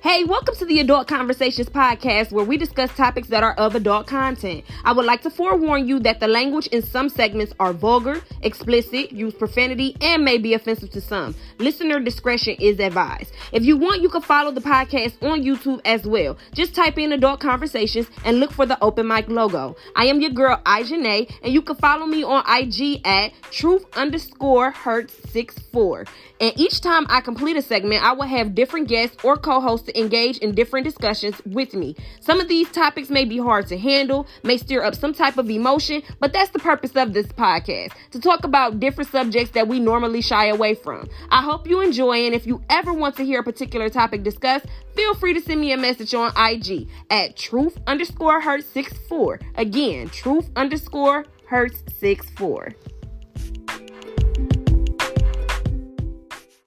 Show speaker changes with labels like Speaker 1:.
Speaker 1: Hey, welcome to the Adult Conversations podcast where we discuss topics that are of adult content. I would like to forewarn you that the language in some segments are vulgar, explicit, use profanity, and may be offensive to some. Listener discretion is advised. If you want, you can follow the podcast on YouTube as well. Just type in Adult Conversations and look for the open mic logo. I am your girl, Ijanae, and you can follow me on IG at truth underscore hurts 64. And each time I complete a segment, I will have different guests or co-hosts to engage in different discussions with me. Some of these topics may be hard to handle, may stir up some type of emotion, but that's the purpose of this podcast to talk about different subjects that we normally shy away from. I hope you enjoy, and if you ever want to hear a particular topic discussed, feel free to send me a message on IG at truth underscore hurt 64. Again, truth underscore hurts 64.